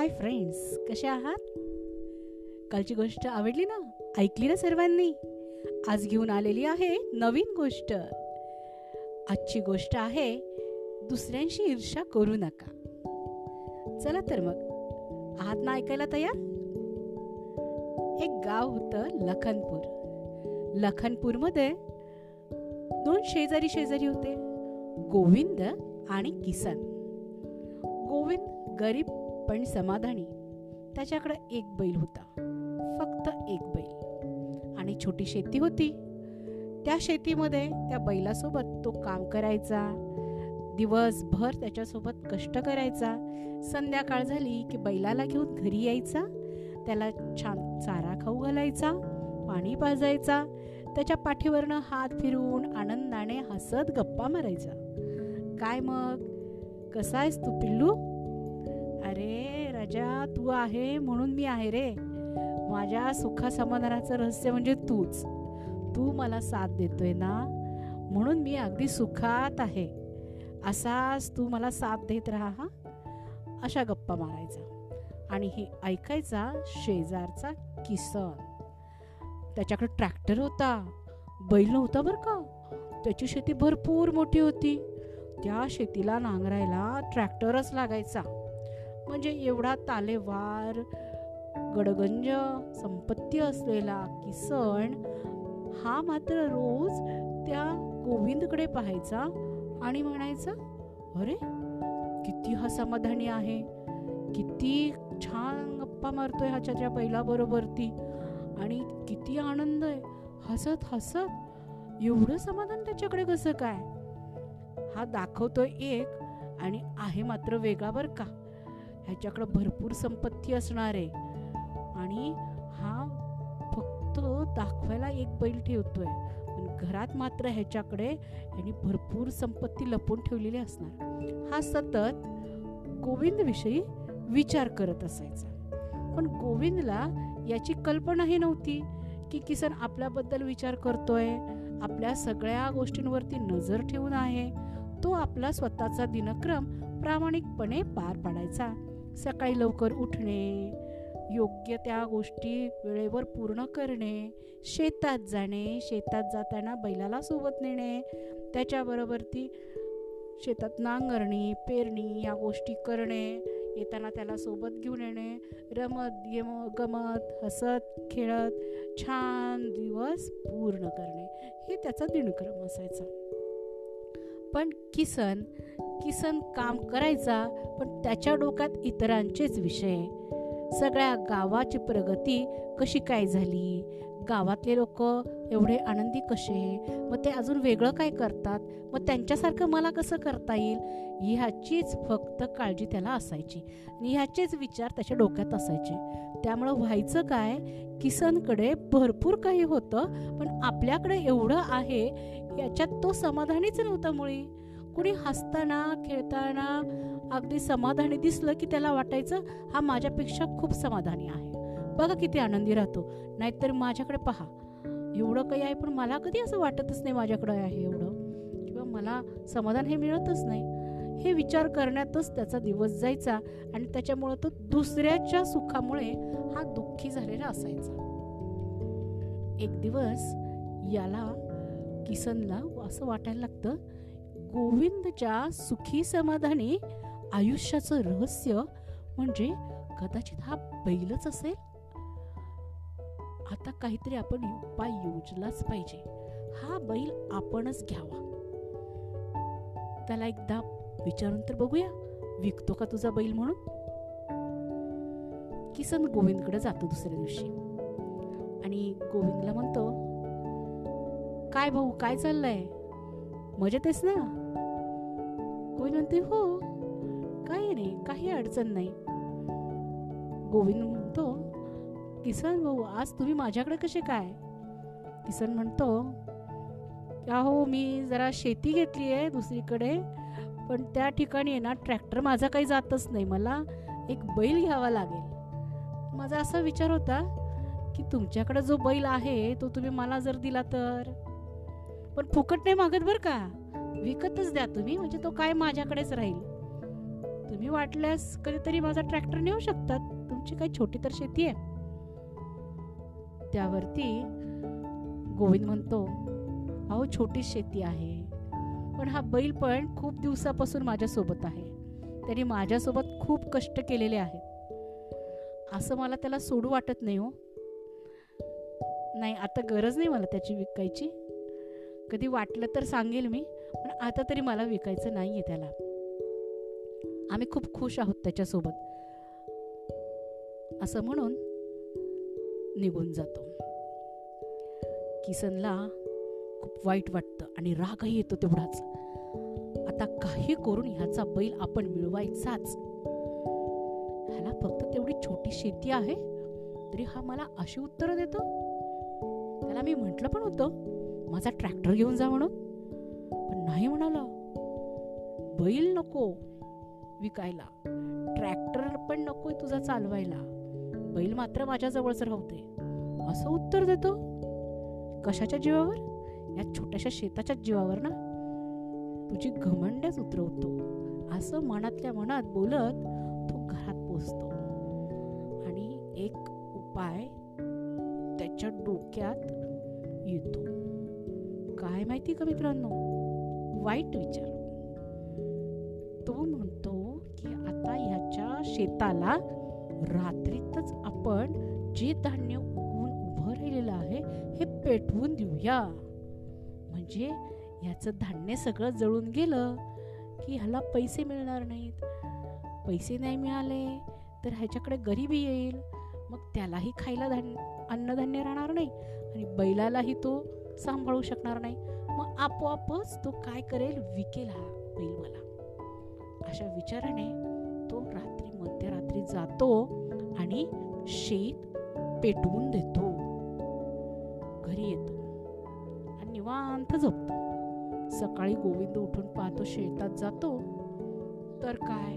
Hi friends कसे आहात? कालची गोष्ट आवडली ना? ऐकली ना सर्वांनी? आज घेऊन आलेली आहे नवीन गोष्ट. आजची गोष्ट आहे दुसऱ्यांशी ईर्षा करू नका. चला तर मग. आहात ना ऐकायला तयार? एक गाव होतं लखनपूर. लखनपूरमध्ये दोन शेजारी शेजारी होते. गोविंद आणि किसन. गोविंद गरीब पण समाधानी. त्याच्याकडे एक बैल होता. फक्त एक बैल. आणि छोटी शेती होती. त्या शेतीमध्ये त्या बैलासोबत तो काम करायचा. दिवसभर त्याच्यासोबत कष्ट करायचा. संध्याकाळ झाली की बैलाला घेऊन घरी यायचा. त्याला छान चारा खाऊ घालायचा. पाणी पाजायचा. त्याच्या पाठीवरनं हात फिरून आनंदाने हसत गप्पा मारायचा. काय मग? कसा आहेस तू पिल्लू? अरे राजा तू आहे म्हणून मी आहे रे. माझ्या सुखा समाधानाचं रहस्य म्हणजे तूच. तू मला साथ देतोय ना? म्हणून मी अगदी सुखात आहे. असाच तू मला साथ देत राहा हा? अशा गप्पा मारायचा. आणि हे ऐकायचा शेजारचा किसन त्याच्याकडे ट्रॅक्टर होता. बैल नव्हता बरं का? त्याची शेती भरपूर मोठी होती. त्या शेतीला नांगरायला ट्रॅक्टरच लागायचा. म्हणजे एवढा तालेवार गडगंज संपत्ती असलेला किसन हा मात्र रोज त्या गोविंदकडे पाहायचा आणि म्हणायचा अरे किती हा समाधानी आहे. किती छान गप्पा मारतोय ह्याच्या त्या बैलाबरोबर ती आणि किती आनंद आहे. हसत हसत एवढं समाधान त्याच्याकडे कसं काय? हा दाखवतोय एक आणि आहे मात्र वेगळा बर का. ह्याच्याकडं भरपूर संपत्ती असणार आहे. आणि हा फक्त दाखवायला एक बैल ठेवतोय. पण घरात मात्र ह्याच्याकडे ह्यानी भरपूर संपत्ती लपून ठेवलेली असणार. हा सतत गोविंदविषयी विचार करत असायचा. पण गोविंदला याची कल्पनाही नव्हती की किसन आपल्याबद्दल विचार करतोय. आपल्या सगळ्या गोष्टींवरती नजर ठेवून आहे. तो आपला स्वतःचा दिनक्रम प्रामाणिकपणे पार पाडायचा. सकाळी लवकर उठणे योग्य त्या गोष्टी वेळेवर पूर्ण करणे शेतात जाणे शेतात जाताना बैलाला सोबत नेणे त्याच्याबरोबर ती शेतात नांगरणी पेरणी या गोष्टी करणे येताना त्याला सोबत घेऊन येणे रमत गेम गमत हसत खेळत छान दिवस पूर्ण करणे. हे त्याचा दिनक्रम असायचा. पण किसन किसन काम करायचा पण त्याच्या डोक्यात इतरांचेच विषय. सगळ्या गावाची प्रगती कशी काय झाली? गावातले लोक एवढे आनंदी कसे? मग ते अजून वेगळं काय करतात? मग त्यांच्यासारखं मला कसं करता येईल? ह्याचीच फक्त काळजी त्याला असायची आणि ह्याचेच विचार त्याच्या डोक्यात असायचे. त्यामुळं व्हायचं काय? किसनकडे भरपूर काही होतं पण आपल्याकडे एवढं आहे याच्यात तो समाधानीच नव्हता मुळी. कुणी हसताना खेळताना अगदी समाधानी दिसलं की त्याला वाटायचं हा माझ्यापेक्षा खूप समाधानी आहे. बघा किती आनंदी राहतो. नाहीतर माझ्याकडे पहा. एवढं काही आहे पण मला कधी असं वाटतच नाही माझ्याकडे आहे एवढं. किंवा मला समाधान हे मिळतच नाही. हे विचार करण्यातच त्याचा दिवस जायचा आणि त्याच्यामुळं तो दुसऱ्याच्या सुखामुळे हा दुःखी झालेला असायचा. एक दिवस याला किसनला असं वाटायला लागतं गोविंदच्या सुखी समाधानी आयुष्याचं रहस्य म्हणजे कदाचित हा बैलच असेल? आता काहीतरी आपण उपाय योजलाच पाहिजे. हा बैल आपणच घ्यावा. त्याला एकदा विचारून तर बघूया. विकतो का तुझा बैल म्हणून? किसन गोविंदकडे जातो दुसऱ्या दिवशी. आणि गोविंदला म्हणतो काय भाऊ काय चाललंय? मजेत आहेस ना? गोविंद म्हणते हो काही नाही काही अडचण नाही. गोविंद म्हणतो किसन भाऊ आज तुम्ही माझ्याकडे कसे काय? किसन म्हणतो हो मी जरा शेती घेतली आहे दुसरीकडे पण त्या ठिकाणी आहे ना ट्रॅक्टर माझा काही जातच नाही. मला एक बैल घ्यावा लागेल. माझा असा विचार होता की तुमच्याकडे जो बैल आहे तो तुम्ही मला जर दिला तर? पण फुकट नाही मागत बरं का? विकतच द्या तुम्ही म्हणजे तो काय माझ्याकडेच राहील. तुम्ही वाटल्यास कधीतरी माझा ट्रॅक्टर नेऊ शकतात. तुमची काही छोटी तर शेती आहे. त्यावरती गोविंद म्हणतो अहो छोटी शेती आहे. पण हा बैल पण खूप दिवसापासून माझ्यासोबत आहे. त्याने माझ्यासोबत खूप कष्ट केलेले आहेत. असं मला त्याला सोडू वाटत नाही हो. नाही आता गरज नाही मला त्याची विकायची. कधी वाटलं तर सांगेल मी पण आता तरी मला विकायचं नाही आहे त्याला. आम्ही खूप खुश आहोत त्याच्यासोबत. असं म्हणून निघून जातो. किसनला खूप वाईट वाटतं आणि रागही येतो तेवढाच. आता काही करून ह्याचा बैल आपण मिळवायचाच. ह्याला फक्त तेवढी छोटी शेती आहे तरी हा मला अशी उत्तरं देतो? त्याला मी म्हटलं पण होतं माझा ट्रॅक्टर घेऊन जा म्हणून. पण नाही म्हणाला. बैल नको विकायला. ट्रॅक्टर पण नकोय तुझा चालवायला. बैल मात्र माझ्याजवळच राहते असं उत्तर देतो. कशाच्या जीवावर? या छोट्याशा शेताच्या जीवावर ना. तुझी घमंड्याच उतरवतो. असं मनातल्या मनात बोलत तो घरात पोचतो. आणि एक उपाय त्याच्या डोक्यात येतो. काय माहिती का मित्रांनो? वाईट विचार. तो म्हणतो की आता ह्याच्या शेताला रात्रीतच आपण जे धान्य उगवून उभं राहिलेलं आहे हे पेटवून देऊया. म्हणजे ह्याचं धान्य सगळं जळून गेलं की ह्याला पैसे मिळणार नाहीत. पैसे नाही मिळाले तर ह्याच्याकडे गरिबी येईल. मग त्यालाही खायला धान्य अन्नधान्य राहणार नाही. आणि बैलालाही तो सांभाळू शकणार नाही. मग आपोआपच तो काय करेल? विकेल हा बैल मला. अशा विचाराने तो रात्री मध्यरात्री जातो आणि शेत पेटवून देतो. घरी येतो आणि निवांत झोपतो. सकाळी गोविंद उठून पाहतो शेतात जातो. तर काय?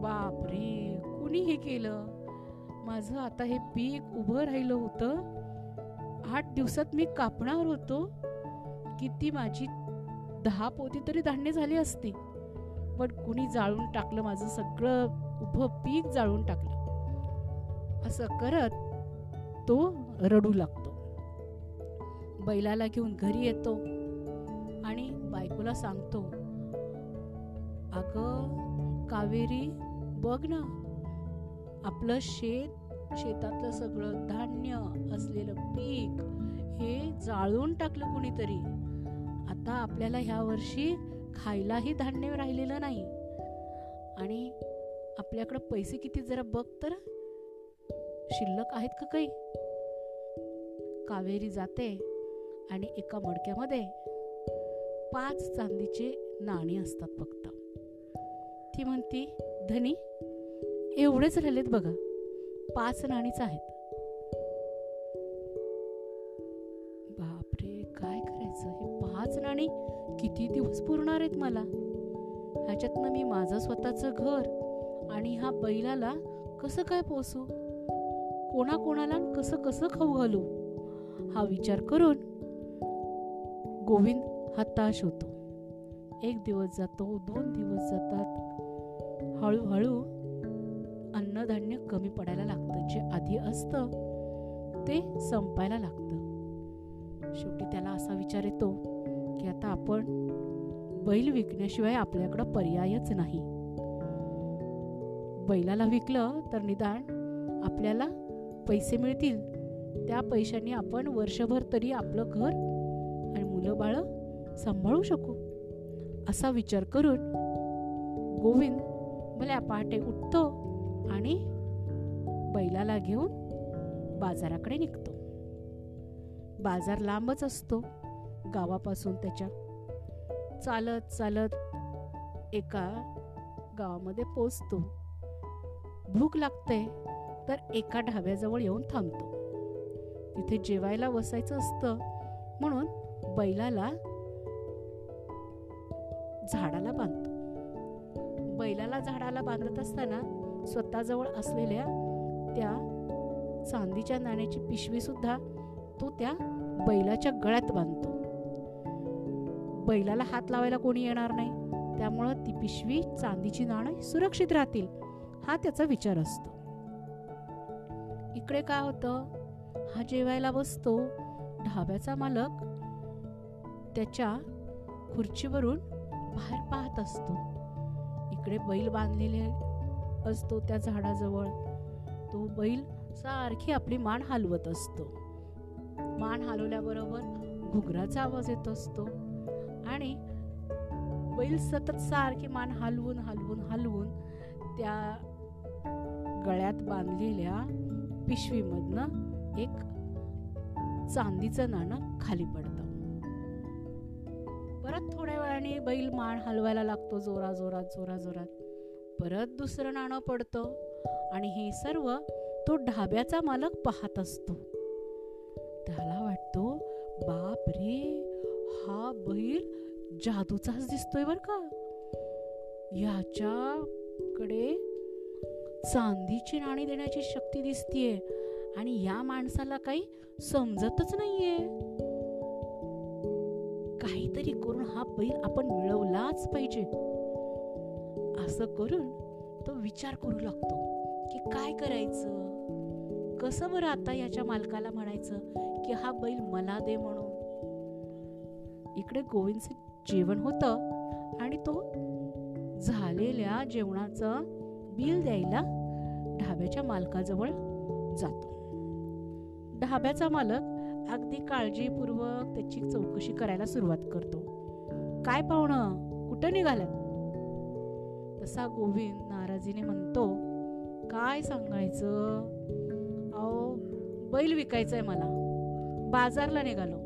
बाप रे कुणी हे केलं? माझं आता हे पीक उभं राहिलं होतं. आठ दिवसात मी कापणार होतो किती माझी दहा पोती तरी धान्य झाली असती. पण कुणी जाळून टाकलं माझं सगळं उभं पीक जाळून टाकलं. असं करत तो रडू लागतो. बैलाला घेऊन घरी येतो आणि बायकोला सांगतो अगं कावेरी बघ ना आपलं शेत शेतातलं सगळं धान्य असलेलं पीक हे जाळून टाकलं कुणीतरी. आता आपल्याला ह्या वर्षी खायलाही धान्य राहिलेलं नाही. आणि आपल्याकडं पैसे किती जरा बघ तर. शिल्लक आहेत का काही? कावेरी जाते आणि एका मडक्यामध्ये पाच चांदीचे नाणी असतात फक्त. ती म्हणती धनी एवढेच राहिलेत बघा. पाच नाणीच आहेत. बापरे काय करायचं? हे पाच नाणी किती दिवस पुरणार आहेत मला? ह्याच्यातनं मी माझं स्वतःचं घर आणि हा बैलाला कसं काय पोसू? कोणाकोणाला कसं कसं खाऊ घालू? हा विचार करून गोविंद हताश होतो. एक दिवस जातो दोन दिवस जातात. हळूहळू अन्नधान्य कमी पडायला लागतं जे आधी असतं ते संपायला लागतं. शेवटी त्याला असा विचार येतो की आता आपण बैल विकण्याशिवाय आपल्याकडं पर्यायच नाही. बैलाला विकलं तर निदान आपल्याला पैसे मिळतील. त्या पैशांनी आपण वर्षभर तरी आपलं घर आणि मुलं बाळ सांभाळू शकू असा विचार करून गोविंद भल्या पहाटे उठतो आणि बैलाला घेऊन बाजाराकडे निघतो. बाजार लांबच असतो. गावापासून त्याच्या चालत चालत एका गावामध्ये पोचतो. भूक लागते तर एका ढाब्याजवळ येऊन थांबतो. तिथे जेवायला बसायचं असतं म्हणून बैलाला झाडाला बांधतो. बैलाला झाडाला बांधत असताना स्वतःजवळ असलेल्या त्या चांदीच्या नाण्याची पिशवी सुद्धा तो त्या बैलाच्या गळ्यात बांधतो. बैलाला हात लावायला कोणी येणार नाही. त्यामुळं ती पिशवी चांदीची नाणं सुरक्षित राहतील हा त्याचा विचार असतो. इकडे काय होतं? हा जेवायला बसतो. ढाब्याचा मालक त्याच्या खुर्चीवरून बाहेर पाहत असतो. इकडे बैल बांधलेले असतो त्या झाडाजवळ. तो बैल सारखी आपली मान हलवत असतो. मान हलवल्याबरोबर घुगराचा आवाज येत असतो. आणि बैल सतत सारखी मान हलवून हलवून हलवून त्या गळ्यात बांधलेल्या पिशवीमधनं एक चांदीचं नाणं खाली पडतं. परत थोड्या वेळाने बैल मान हलवायला लागतो जोरा जोरात जोरा जोरात परत दुसरं नाणं पडतं आणि हे सर्व तो ढाब्याचा मालक पाहत असतो. त्याला वाटतो बाप रे हा बैल जादूचाच दिसतोय बर का. याच्याकडे चांदीची नाणी देण्याची शक्ती दिसतीये आणि या माणसाला काही समजतच नाहीये. काहीतरी करून हा बैल आपण मिळवलाच पाहिजे. असं करून तो विचार करू लागतो की काय करायचं? कसं बरं आता याच्या मालकाला म्हणायचं की हा बैल मला दे म्हणून? इकडे गोविंदचं जेवण होतं आणि तो झालेल्या जेवणाचं बिल द्यायला ढाब्याच्या मालकाजवळ जातो. ढाब्याचा मालक अगदी काळजीपूर्वक त्याची चौकशी करायला सुरुवात करतो. काय पाहुणं? कुठं निघालं तसा गोविंद नाराजीने म्हणतो काय सांगायचं? अहो बैल विकायचंय मला. बाजारला निघालो.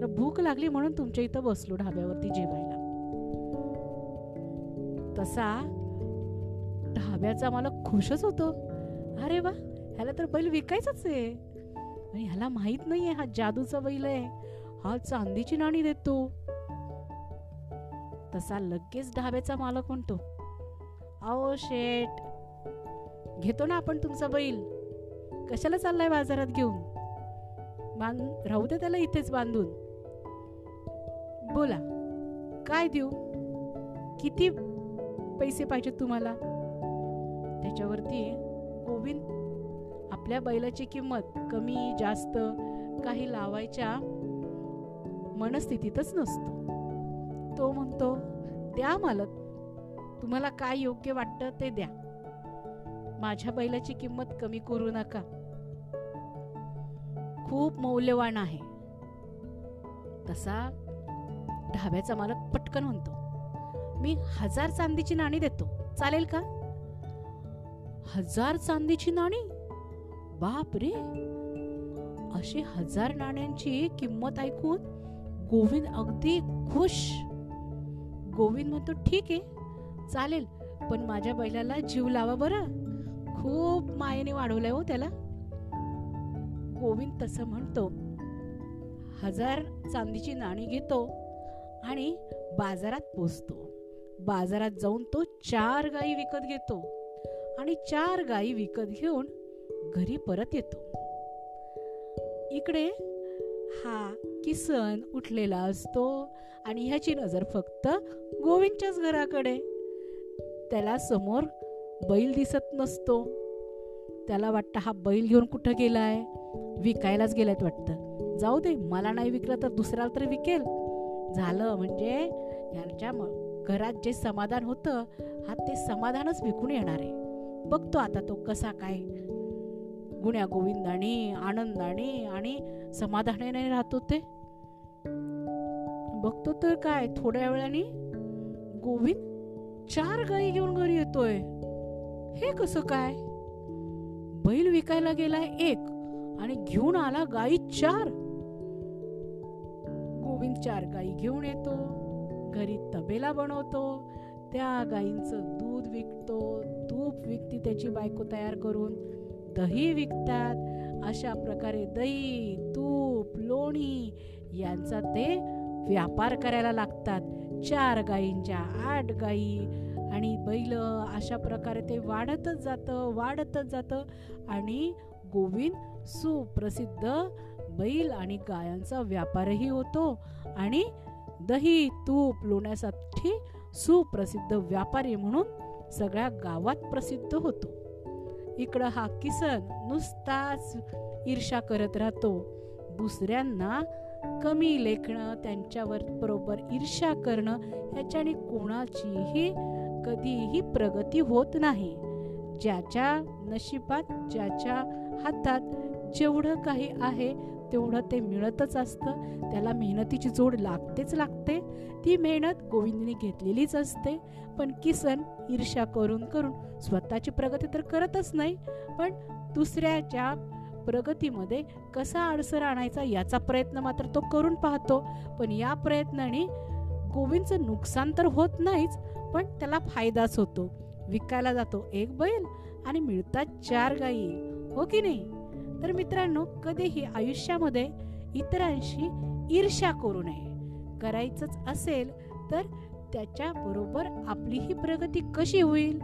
तर भूक लागली म्हणून तुमच्या इथं बसलो ढाब्यावरती जेवायला. तसा ढाब्याचा मला खुशच होतो. अरे वा ह्याला तर बैल विकायचाच आहे. आणि ह्याला माहीत नाहीये हा जादूचा बैल आहे. हा चांदीची नाणी देतो. तसा लगेच ढाब्याचा मालक म्हणतो अहो शेट. घेतो ना आपण तुमचा बैल. कशाला चाललाय बाजारात घेऊन? बांध राहू दे त्याला इथेच बांधून. बोला काय देऊ? किती पैसे पाहिजेत तुम्हाला? त्याच्यावरती गोविंद आपल्या बैलाची किंमत कमी जास्त काही लावायच्या मनस्थितीतच नसतो. तो म्हणतो द्या मालक तुम्हाला काय योग्य वाटतं ते द्या. माझ्या बैलाची किंमत कमी करू नका. खूप मौल्यवान आहे. तसा ढाब्याचा मालक पटकन म्हणतो. मी हजार चांदीची नाणी देतो. चालेल का? हजार चांदीची नाणी? बाप रे! अशी हजार नाण्यांची किंमत ऐकून गोविंद अगदी खुश. गोविंद म्हणतो ठीक आहे. चालेल पण माझ्या बैलाला जीव लावा बरं. खूप मायेने वाढवलंय हो त्याला. गोविंद तसं म्हणतो हजार चांदीची नाणी घेतो आणि बाजारात पोचतो बाजारात जाऊन तो चार गायी विकत घेतो आणि चार गायी विकत घेऊन घरी परत येतो. इकडे हा किसन उठलेला असतो आणि ह्याची नजर फक्त गोविंदच्याच घराकडे. त्याला समोर बैल दिसत नसतो. त्याला वाटतं हा बैल घेऊन कुठं गेलाय? विकायलाच गेलायत वाटतं. जाऊ दे मला नाही विकलं तर दुसऱ्याला तर विकेल. झालं म्हणजे यांच्या घरात जे समाधान होतं हा ते समाधानच विकून येणार आहे. बघतो आता तो कसा काय. गुण्या गोविंदाने आनंदाने आणि समाधानाने राहतो ते. बघतो तर काय थोड्या वेळाने गोविंद चार गाई घेऊन घरी येतोय. हे कसं काय? बैल विकायला गेलाय एक आणि घेऊन आला गाई चार. गोविंद चार गाई घेऊन येतो घरी तबेला बनवतो त्या गाईंचं दूध विकतो तूप विकती त्याची बायको तयार करून दही विकतात. अशा प्रकारे दही तूप लोणी यांचा ते व्यापार करायला लागतात. चार गायींच्या आठ गायी आणि बैल अशा प्रकारे ते वाढतच जातं वाढतच जातं. आणि गोविंद सुप्रसिद्ध बैल आणि गायांचा व्यापारही होतो. आणि दही तूप लोण्यासाठी सुप्रसिद्ध व्यापारी म्हणून सगळ्या गावात प्रसिद्ध होतो. इकडं हा किसन नुसताच ईर्षा करत राहतो. दुसऱ्यांना कमी लेखणं त्यांच्यावर बरोबर ईर्ष्या करणं ह्याच्याने कोणाचीही कधीही प्रगती होत नाही. ज्याच्या नशिबात ज्याच्या हातात जेवढं काही आहे तेवढं ते मिळतच असतं. त्याला मेहनतीची जोड लागतेच लागते. ती मेहनत गोविंदने घेतलेलीच असते. पण किसन ईर्ष्या करून करून स्वतःची प्रगती तर करतच नाही पण दुसऱ्याच्या प्रगतीमध्ये कसा अडसर आणायचा याचा प्रयत्न मात्र तो करून पाहतो. पण या प्रयत्नाने गोविंदचं नुकसान तर होत नाहीच पण त्याला फायदाच होतो. विकायला जातो एक बैल आणि मिळतात चार गायी. हो की नाही? तर मित्रांनो कधीही आयुष्यामध्ये इतरांशी ईर्ष्या करू नये. करायचंच असेल तर त्याच्याबरोबर आपलीही प्रगती कशी होईल?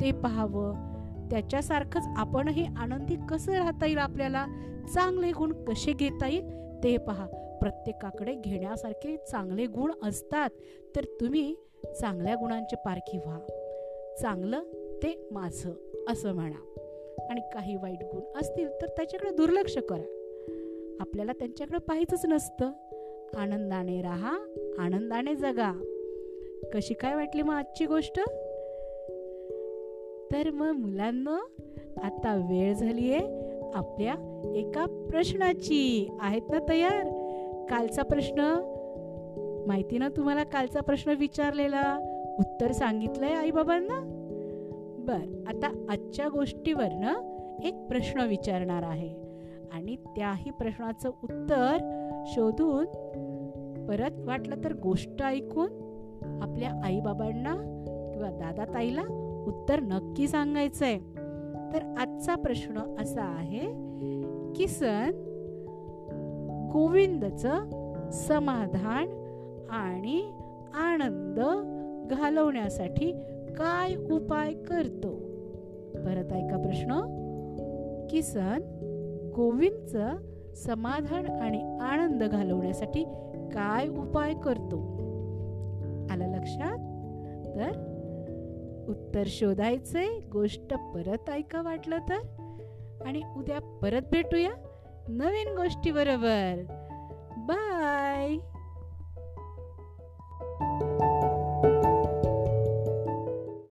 ते पाहावं. त्याच्यासारखंच आपणही आनंदी कसं राहता येईल आपल्याला? चांगले गुण कसे घेता येईल? ते पहा. प्रत्येकाकडे घेण्यासारखे चांगले गुण असतात तर तुम्ही चांगल्या गुणांचे पारखी व्हा. चांगलं ते माझं असं म्हणा. आणि काही वाईट गुण असतील तर त्याच्याकडे दुर्लक्ष करा. आपल्याला त्यांच्याकडे पाहायचंच नसतं. आनंदाने राहा आनंदाने जगा. कशी काय वाटली मग आजची गोष्ट? तर मग मुलांना आता वेळ झाली आहे आपल्या एका प्रश्नाची. आहेत ना तयार? कालचा प्रश्न? माहिती ना तुम्हाला कालचा प्रश्न विचारलेला? उत्तर सांगितलंय आई बाबांना बर आता आजच्या गोष्टीवर ना एक प्रश्न विचारणार आहे. आणि त्याही प्रश्नाचं उत्तर शोधून परत वाटलं तर गोष्ट ऐकून आपल्या आईबाबांना किंवा दादा ताईला उत्तर नक्की सांगायचंय. तर आजचा प्रश्न असा आहे की सण गोविंदचं समाधान आणि आनंद घालवण्यासाठी काय उपाय करतो? परत ऐका प्रश्न. किसन गोविंदचं समाधान आणि आनंद घालवण्यासाठी काय उपाय करतो? आलं लक्षात? तर उत्तर शोधायचे गोष्ट परत ऐका वाटलं तर. आणि उद्या परत भेटूया नवीन गोष्टी बरोबर. बाय